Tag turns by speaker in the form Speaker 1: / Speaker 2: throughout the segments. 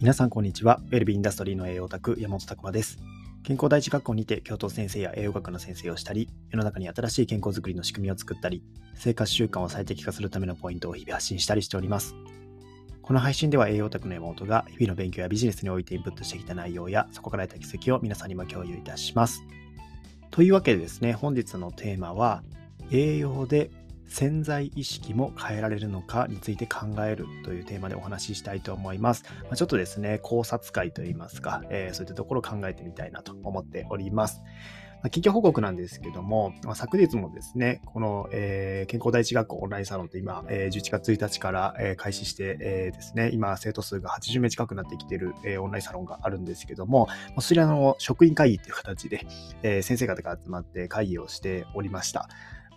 Speaker 1: 皆さんこんにちは。ウェルビーインダストリーの栄養オタク山本拓馬です。健康第一学校にて教頭先生や栄養学の先生をしたり、世の中に新しい健康づくりの仕組みを作ったり、生活習慣を最適化するためのポイントを日々発信したりしております。この配信では栄養オタクの山本が日々の勉強やビジネスにおいてインプットしてきた内容やそこから得た気づきを皆さんにも共有いたします。というわけでですね、本日のテーマは栄養で潜在意識も変えられるのかについて考えるというテーマでお話ししたいと思います。まあ、ちょっとですね、考察会といいますか、えー、そういったところを考えてみたいなと思っております。まあ、緊急報告なんですけども、昨日もですね、この、えー、健康第一学校オンラインサロンって今、えー、11月1日から、えー、開始して、えー、ですね、今生徒数が80名近くなってきている、えー、オンラインサロンがあるんですけども、そちらの職員会議という形で、えー、先生方が集まって会議をしておりました。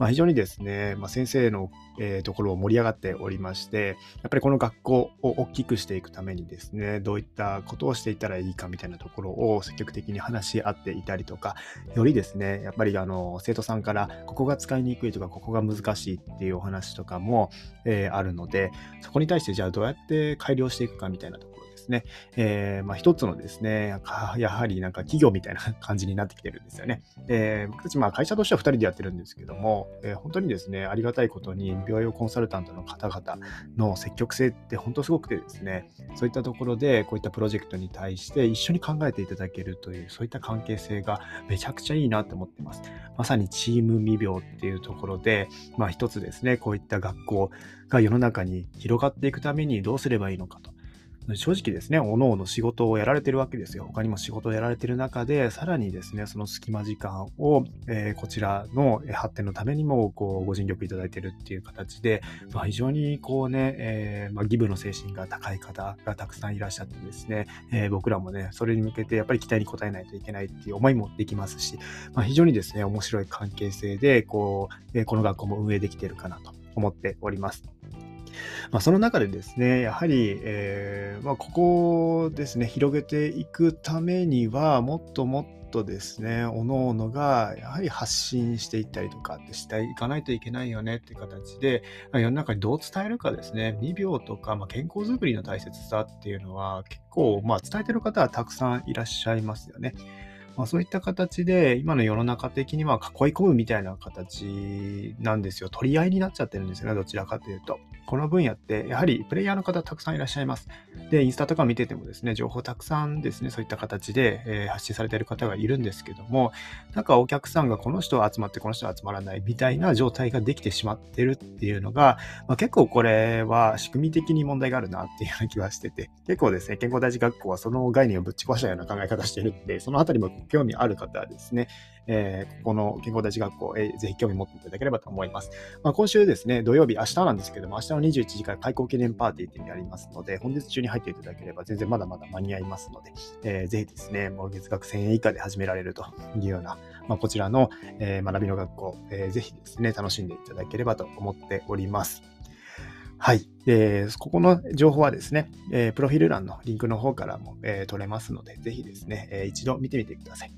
Speaker 1: まあ、非常にですね、まあ、先生の、えー、ところを盛り上がっておりまして、やっぱりこの学校を大きくしていくためにですね、どういったことをしていったらいいかみたいなところを積極的に話し合っていたりとか、よりですね、やっぱりあの生徒さんからここが使いにくいとか、ここが難しいっていうお話とかも、えー、あるので、そこに対してじゃあどうやって改良していくかみたいなとね、えー、まあ、一つのですね、やはりなんか企業みたいな感じになってきてるんですよね。えー、僕たちまあ会社としては2人でやってるんですけども、えー、本当にですね、ありがたいことに病養コンサルタントの方々の積極性って本当すごくてですね、そういったところでこういったプロジェクトに対して一緒に考えていただけるという、そういった関係性がめちゃくちゃいいなと思ってます。まさにチーム未病っていうところで、まあ一つですね、こういった学校が世の中に広がっていくためにどうすればいいのかと。正直ですね、おのおの仕事をやられてるわけですよ。他にも仕事をやられてる中で、さらにですね、その隙間時間を、えー、こちらの発展のためにもこうご尽力いただいてるっていう形で、まあ、非常にこうね、えー、まあ、ギブの精神が高い方がたくさんいらっしゃってですね、えー、僕らもね、それに向けてやっぱり期待に応えないといけないっていう思いもできますし、まあ、非常にですね、面白い関係性で、こう、えこの学校も運営できてるかなと思っております。まあ、その中でですね、やはり、えー、まあ、ここですね、広げていくためには、もっともっとですね、おのおのがやはり発信していったりとかってしていかないといけないよねって形で、ま、世の中にどう伝えるかですね、未病とか、まあ、健康づくりの大切さっていうのは結構、まあ、伝えてる方はたくさんいらっしゃいますよね。まあ、そういった形で、今の世の中的には囲い込むみたいな形なんですよ。取り合いになっちゃってるんですよね、どちらかというと。この分野って、やはりプレイヤーの方たくさんいらっしゃいます。で、インスタとか見ててもですね、情報たくさんですね、そういった形で、え、発信されてる方がいるんですけども、なんかお客さんがこの人は集まって、この人は集まらないみたいな状態ができてしまってるっていうのが、まあ、結構これは仕組み的に問題があるなっていうような気はしてて、結構ですね、健康大事学校はその概念をぶち壊したような考え方してるんで、そのあたりも興味ある方はですね、えー、ここの健康大事学校、えー、ぜひ興味持っていただければと思います。まあ、今週ですね、土曜日、明日なんですけども、明日の21時から開校記念パーティーっていうのがありますので、本日中に入っていただければ全然まだまだ間に合いますので、えー、ぜひですね、もう月額1000円以下で始められるというような、まあ、こちらの、えー、学びの学校、えー、ぜひですね、楽しんでいただければと思っております。はい。えー、ここの情報はですね、えー、プロフィール欄のリンクの方からも、えー、取れますので、ぜひですね、えー、一度見てみてください。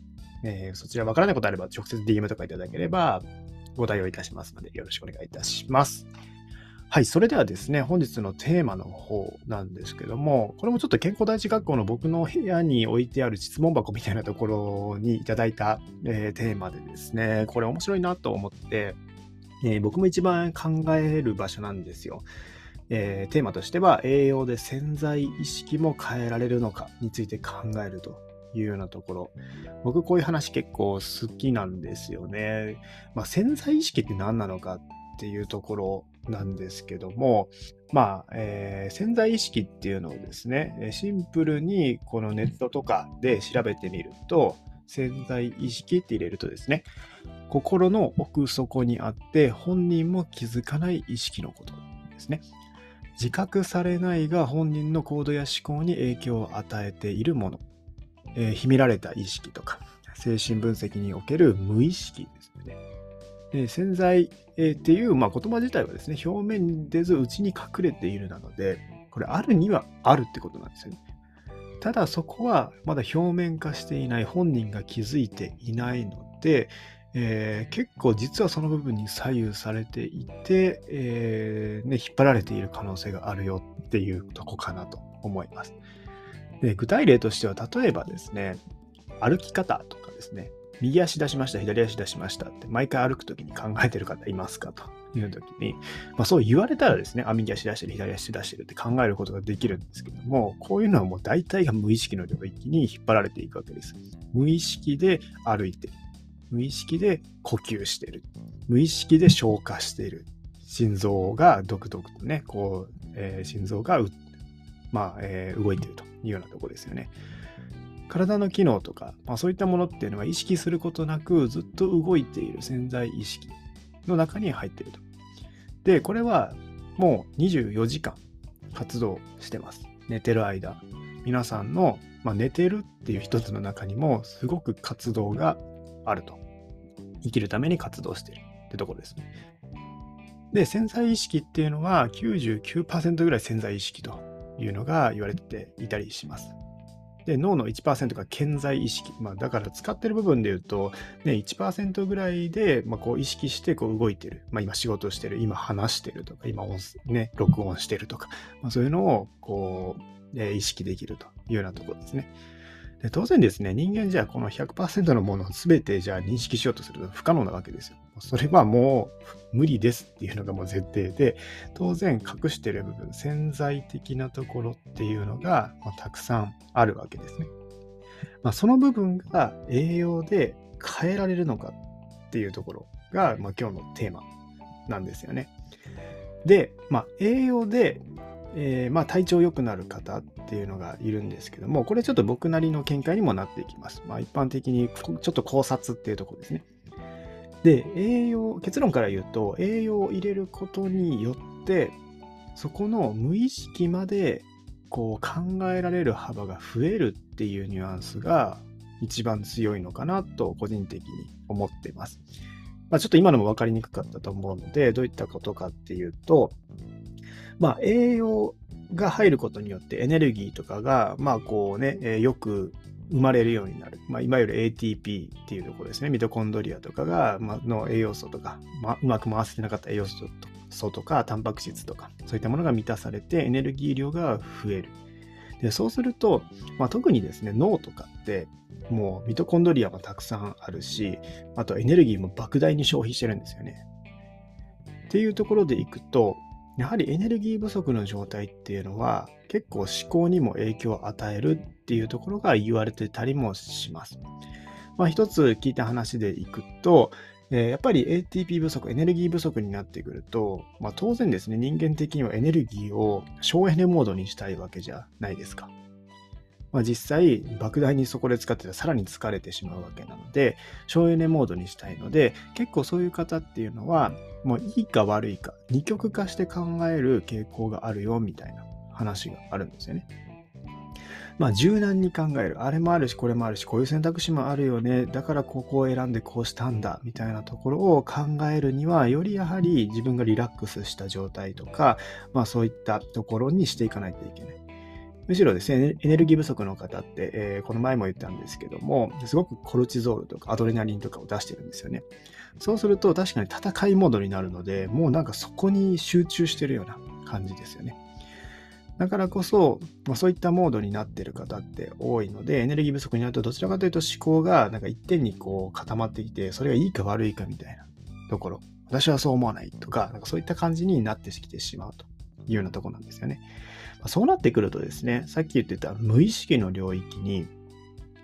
Speaker 1: えー、そちらわからないことあれば直接 DM とかいただければご対応いたしますのでよろしくお願いいたします。はい、それではですね、本日のテーマの方なんですけども、これもちょっと健康第一学校の僕の部屋に置いてある質問箱みたいなところにいただいた、えー、テーマでですね、これ面白いなと思って、えー、僕も一番考える場所なんですよ。えー、テーマとしては、栄養で潜在意識も変えられるのかについて考えるというようなところ。僕こういう話結構好きなんですよね。まあ、潜在意識って何なのかっていうところなんですけども、まあ、えー、潜在意識っていうのをですね、シンプルにこのネットとかで調べてみると、潜在意識って入れるとですね、心の奥底にあって本人も気づかない意識のことですね。自覚されないが本人の行動や思考に影響を与えているものえー、秘められた意識とか、精神分析における無意識で。で潜在、えー、っていう、まあ、言葉自体はですね、表面に出ず内に隠れているなので、これあるにはあるってことなんですよね。ただそこはまだ表面化していない本人が気づいていないので、えー、結構実はその部分に左右されていて、えーね、引っ張られている可能性があるよっていうとこかなと思います。で具体例としては、例えばですね、歩き方とかですね、右足出しました、左足出しましたって、毎回歩くときに考えてる方いますか？というときに、まあ、そう言われたらですね、あ、右足出してる、左足出してるって考えることができるんですけども、こういうのはもう大体が無意識の領域に引っ張られていくわけです。無意識で歩いてる。無意識で呼吸してる。無意識で消化してる。心臓が独特とね、こう、えー、心臓がまあ、えー、動いてるというようなとこですよね。体の機能とか、まあ、そういったものっていうのは意識することなくずっと動いている潜在意識の中に入っていると。で、これはもう24時間活動してます。寝てる間。皆さんの、まあ、寝てるっていう一つの中にもすごく活動があると。生きるために活動しているってところですね。で、潜在意識っていうのは99%ぐらい潜在意識というのが言われていたりします。で脳の1%が健在意識、まあ、だから使ってる部分で言うと、ね、1%ぐらいで、まあ、こう意識してこう動いてる、まあ、今仕事してる。今話してるとか今音、ね、録音してるとか、まあ、そういうのをこう、えー、意識できるというようなところですね。で当然ですね、人間じゃあこの100%のものを全てじゃあ認識しようとすると不可能なわけですよ。それはもう無理ですっていうのがもう前提で、当然隠してる部分、潜在的なところっていうのが、ま、たくさんあるわけですね。まあ、その部分が栄養で変えられるのかっていうところが、まあ、今日のテーマなんですよね。で、まあ、栄養でえー、まあ、体調良くなる方っていうのがいるんですけども、これちょっと僕なりの見解にもなっていきます。まあ、一般的にちょっと考察っていうとこですね。で、栄養、結論から言うと、栄養を入れることによって、そこの無意識までこう考えられる幅が増えるっていうニュアンスが一番強いのかなと個人的に思ってます。まあ、ちょっと今のも分かりにくかったと思うので、どういったことかっていうと、まあ、栄養が入ることによってエネルギーとかが、まあこうね、えー、よく生まれるようになる。まあ、いわゆる ATP っていうところですね。ミトコンドリアとかが、ま、の栄養素とか、ま、うまく回せてなかった栄養素とか、タンパク質とか、そういったものが満たされてエネルギー量が増える。でそうすると、まあ、特にですね、脳とかって、もうミトコンドリアもたくさんあるし、あとエネルギーも莫大に消費してるんですよね。っていうところでいくと、やはりエネルギー不足の状態っていうのは結構思考にも影響を与えるっていうところが言われてたりもします。まあ、一つ聞いた話でいくと、えー、やっぱり ATP 不足、エネルギー不足になってくると、まあ、当然ですね、人間的にはエネルギーを省エネモードにしたいわけじゃないですか。まあ、実際、莫大にそこで使ってたらさらに疲れてしまうわけなので、省エネモードにしたいので、結構そういう方っていうのは、もういいか悪いか、二極化して考える傾向があるよ、みたいな話があるんですよね。まあ柔軟に考える。あれもあるし、これもあるし、こういう選択肢もあるよね。だからここを選んでこうしたんだ。みたいなところを考えるには、よりやはり自分がリラックスした状態とか、まあそういったところにしていかないといけない。むしろですね、エネルギー不足の方って、えー、この前も言ったんですけども、すごくコルチゾールとかアドレナリンとかを出してるんですよね。そうすると確かに戦いモードになるので、もうなんかそこに集中してるような感じですよね。だからこそ、まあ、そういったモードになってる方って多いので、エネルギー不足になるとどちらかというと思考がなんか一点にこう固まってきて、それがいいか悪いかみたいなところ、私はそう思わないとか、なんかそういった感じになってきてしまうというようなところなんですよね。まあ、そうなってくるとですね、さっき言ってた無意識の領域に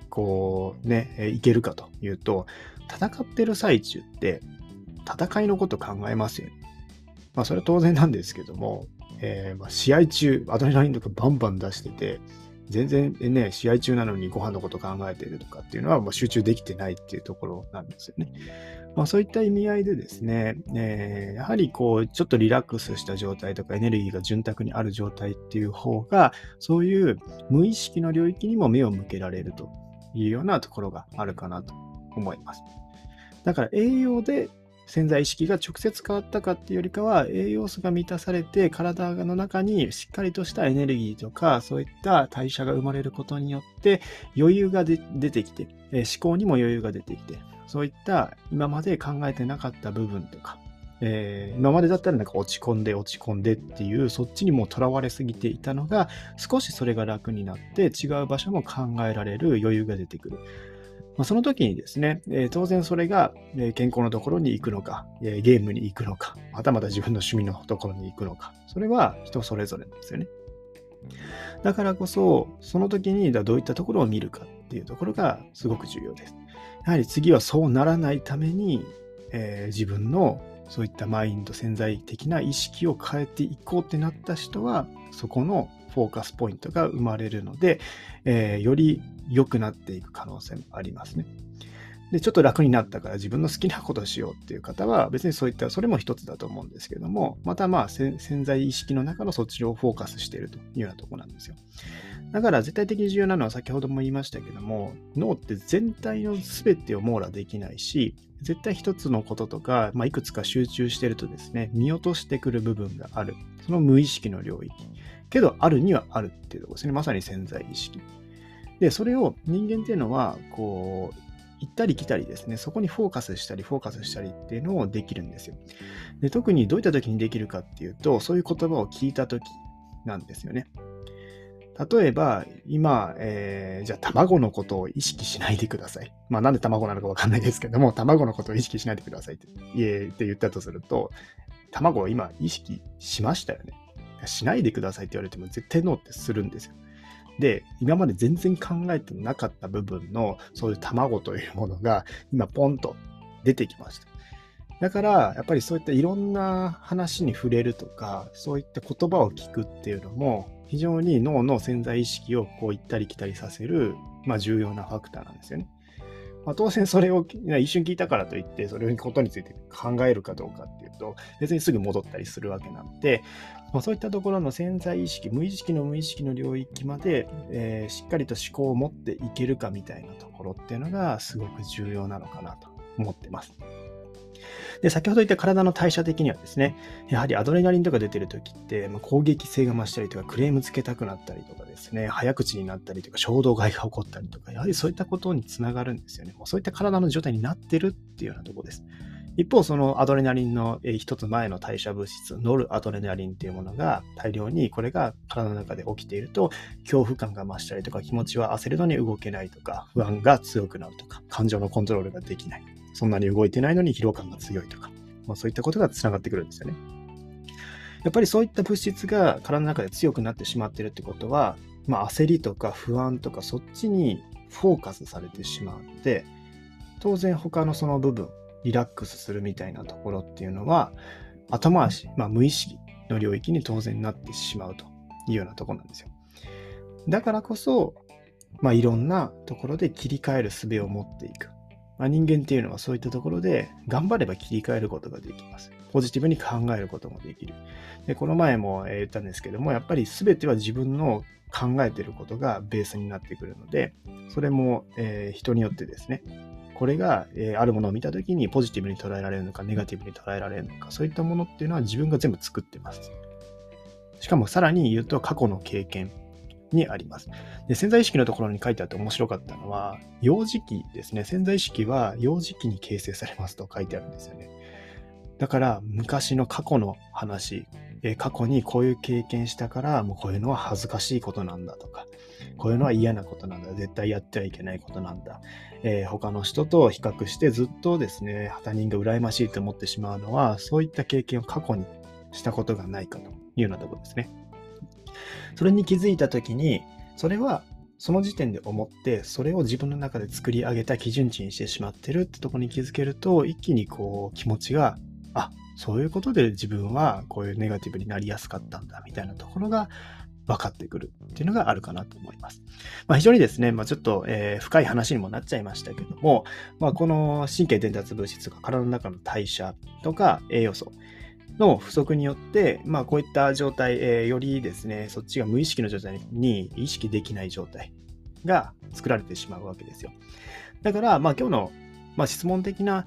Speaker 1: こうね、いけるかというと、戦ってる最中って戦いのこと考えますよね。まあそれは当然なんですけども、えー、まあ、試合中、アドレナリンとかバンバン出してて、全然ね、試合中なのにご飯のこと考えてるとかっていうのはもう集中できてないっていうところなんですよね。まあ、そういった意味合いでですね、えー、やはりこう、ちょっとリラックスした状態とかエネルギーが潤沢にある状態っていう方が、そういう無意識の領域にも目を向けられるというようなところがあるかなと思います。だから栄養で潜在意識が直接変わったかっていうよりかは栄養素が満たされて体の中にしっかりとしたエネルギーとかそういった代謝が生まれることによって余裕が出てきて思考にも余裕が出てきてそういった今まで考えてなかった部分とかえー、今までだったらなんか落ち込んで落ち込んでっていうそっちにもとらわれすぎていたのが少しそれが楽になって違う場所も考えられる余裕が出てくる。まあ、その時にですね、えー、当然それが、健康のところに行くのか、えゲームに行くのか、またまた自分の趣味のところに行くのか、それは人それぞれなんですよね。だからこそ、その時にどういったところを見るかっていうところがすごく重要です。やはり次はそうならないために、えー、自分のそういったマインド潜在的な意識を変えていこうってなった人は、そこのフォーカスポイントが生まれるので、えー、より良くなっていく可能性もありますね。で、ちょっと楽になったから自分の好きなことをしようっていう方は、別にそういった、それも一つだと思うんですけども、またまあ潜在意識の中のそっちをフォーカスしているというようなところなんですよ。だから絶対的に重要なのは先ほども言いましたけども、脳って全体の全てを網羅できないし、絶対一つのこととか、まあ、いくつか集中してるとですね、見落としてくる部分がある。その無意識の領域。けど、あるにはあるっていうところですね。まさに潜在意識。で、それを人間っていうのは、こう、行ったり来たりですね、そこにフォーカスしたり、フォーカスしたりっていうのをできるんですよ。で特にどういった時にできるかっていうと、そういう言葉を聞いた時なんですよね。例えば、今、えー、じゃあ卵のことを意識しないでください。まあなんで卵なのかわかんないですけども、卵のことを意識しないでくださいってって言ったとすると、卵を今意識しましたよね。しないでくださいって言われても絶対ノーってするんですよ。で、今まで全然考えてなかった部分の、そういう卵というものが、今ポンと出てきました。だから、やっぱりそういったいろんな話に触れるとか、そういった言葉を聞くっていうのも、非常に脳の潜在意識をこう行ったり来たりさせる、まあ、重要なファクターなんですよね。まあ、当然それを一瞬聞いたからといって、それのことについて考えるかどうかっていうと、別にすぐ戻ったりするわけなので、まあ、そういったところの潜在意識、無意識の無意識の領域まで、えー、しっかりと思考を持っていけるかみたいなところっていうのがすごく重要なのかなと思ってます。で、先ほど言った体の代謝的にはですね、やはりアドレナリンとか出てる時って、まあ、攻撃性が増したりとか、クレームつけたくなったりとかですね、早口になったりとか、衝動買いが起こったりとか、やはりそういったことにつながるんですよね。もうそういった体の状態になってるっていうようなところです。一方、そのアドレナリンの一つ前の代謝物質、ノルアドレナリンっていうものが大量にこれが体の中で起きていると、恐怖感が増したりとか、気持ちは焦るのに動けないとか、不安が強くなるとか、感情のコントロールができない。そんなに動いてないのに疲労感が強いとか、まあ、そういったことがつながってくるんですよね。やっぱりそういった物質が体の中で強くなってしまっているってことは、まあ、焦りとか不安とかそっちにフォーカスされてしまって、当然他のその部分、リラックスするみたいなところっていうのは、後回し、まあ、無意識の領域に当然なってしまうというようなところなんですよ。だからこそ、まあ、いろんなところで切り替える術を持っていく。まあ、人間っていうのはそういったところで頑張れば切り替えることができます。ポジティブに考えることもできる。で、この前も言ったんですけども、やっぱり全ては自分の考えてることがベースになってくるので、それも、え、人によってですね、これが、え、あるものを見たときにポジティブに捉えられるのか、ネガティブに捉えられるのか、そういったものっていうのは自分が全部作ってます。しかもさらに言うと過去の経験、にあります。で潜在意識のところに書いてあって面白かったのは、幼児期ですね。潜在意識は幼児期に形成されますと書いてあるんですよね。だから昔の過去の話、え過去にこういう経験したから、もうこういうのは恥ずかしいことなんだとか、こういうのは嫌なことなんだ、絶対やってはいけないことなんだ、えー、他の人と比較してずっとですね、他人が羨ましいと思ってしまうのは、そういった経験を過去にしたことがないかというようなところですね。それに気づいた時に、それはその時点で思って、それを自分の中で作り上げた基準値にしてしまってるってとこに気づけると、一気にこう気持ちが、あ、そういうことで自分はこういうネガティブになりやすかったんだ、みたいなところが分かってくるっていうのがあるかなと思います。まあ、非常にですね、まあ、ちょっと、えー、深い話にもなっちゃいましたけども、まあ、この神経伝達物質が体の中の代謝とか栄養素、の不足によって、まあ、こういった状態、えー、よりですね、そっちが無意識の状態に意識できない状態が作られてしまうわけですよ。だから、まあ、今日の、まあ、質問的な、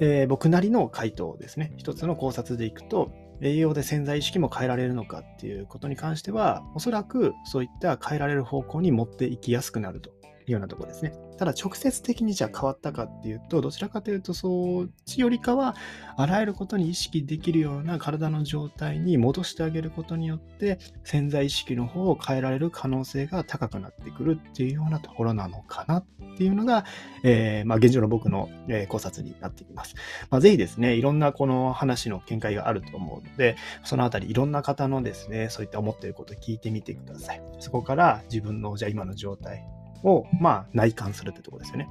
Speaker 1: えー、僕なりの回答ですね。一つの考察でいくと、栄養で潜在意識も変えられるのかっていうことに関しては、おそらくそういった変えられる方向に持っていきやすくなるとようなところですね。ただ直接的にじゃあ変わったかっていうと、どちらかというとそっちよりかは、あらゆることに意識できるような体の状態に戻してあげることによって、潜在意識の方を変えられる可能性が高くなってくるっていうようなところなのかなっていうのが、えー、まあ、現状の僕の、考察になっています。まあ、ぜひですね、いろんなこの話の見解があると思うので、そのあたりいろんな方のですね、そういった思っていることを聞いてみてください。そこから自分のじゃあ今の状態を、まあ、内観するってとこですよね。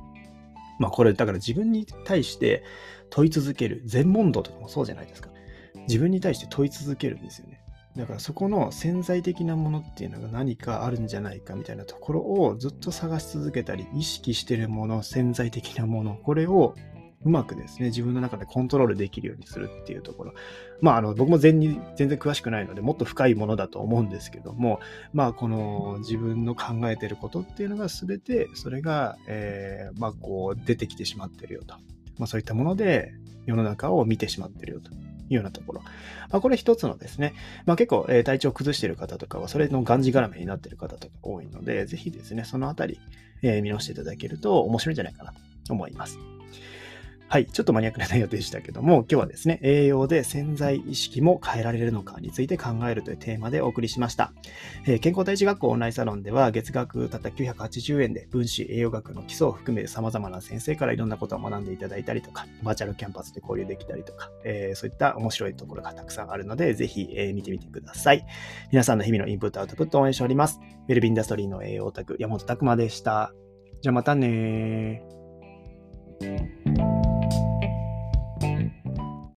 Speaker 1: まあ、これ、だから自分に対して問い続ける。全問答とかもそうじゃないですか。自分に対して問い続けるんですよね。だからそこの潜在的なものっていうのが何かあるんじゃないかみたいなところをずっと探し続けたり、意識してるもの、潜在的なもの、これをうまくですね、自分の中でコントロールできるようにするっていうところ。まあ、あの、僕も全全然詳しくないので、もっと深いものだと思うんですけども、まあ、この自分の考えてることっていうのが全て、それが、えー、まあ、こう、出てきてしまってるよと。まあ、そういったもので世の中を見てしまってるよと。いうようなところ。まあ、これ一つのですね、まあ、結構、えー、体調を崩している方とかは、それのがんじがらめになっている方とか多いので、ぜひですね、そのあたり、えー、見直していただけると面白いんじゃないかなと思います。はい。ちょっとマニアックな内容でしたけども、今日はですね、栄養で潜在意識も変えられるのかについて考えるというテーマでお送りしました。えー、健康第一学校オンラインサロンでは、月額たった980円で分子栄養学の基礎を含め様々な先生からいろんなことを学んでいただいたりとか、バーチャルキャンパスで交流できたりとか、えー、そういった面白いところがたくさんあるので、ぜひ、えー、見てみてください。皆さんの日々のインプットアウトプットを応援しております。ウェルビンダストリーの栄養オタク、山本拓馬でした。じゃあまたね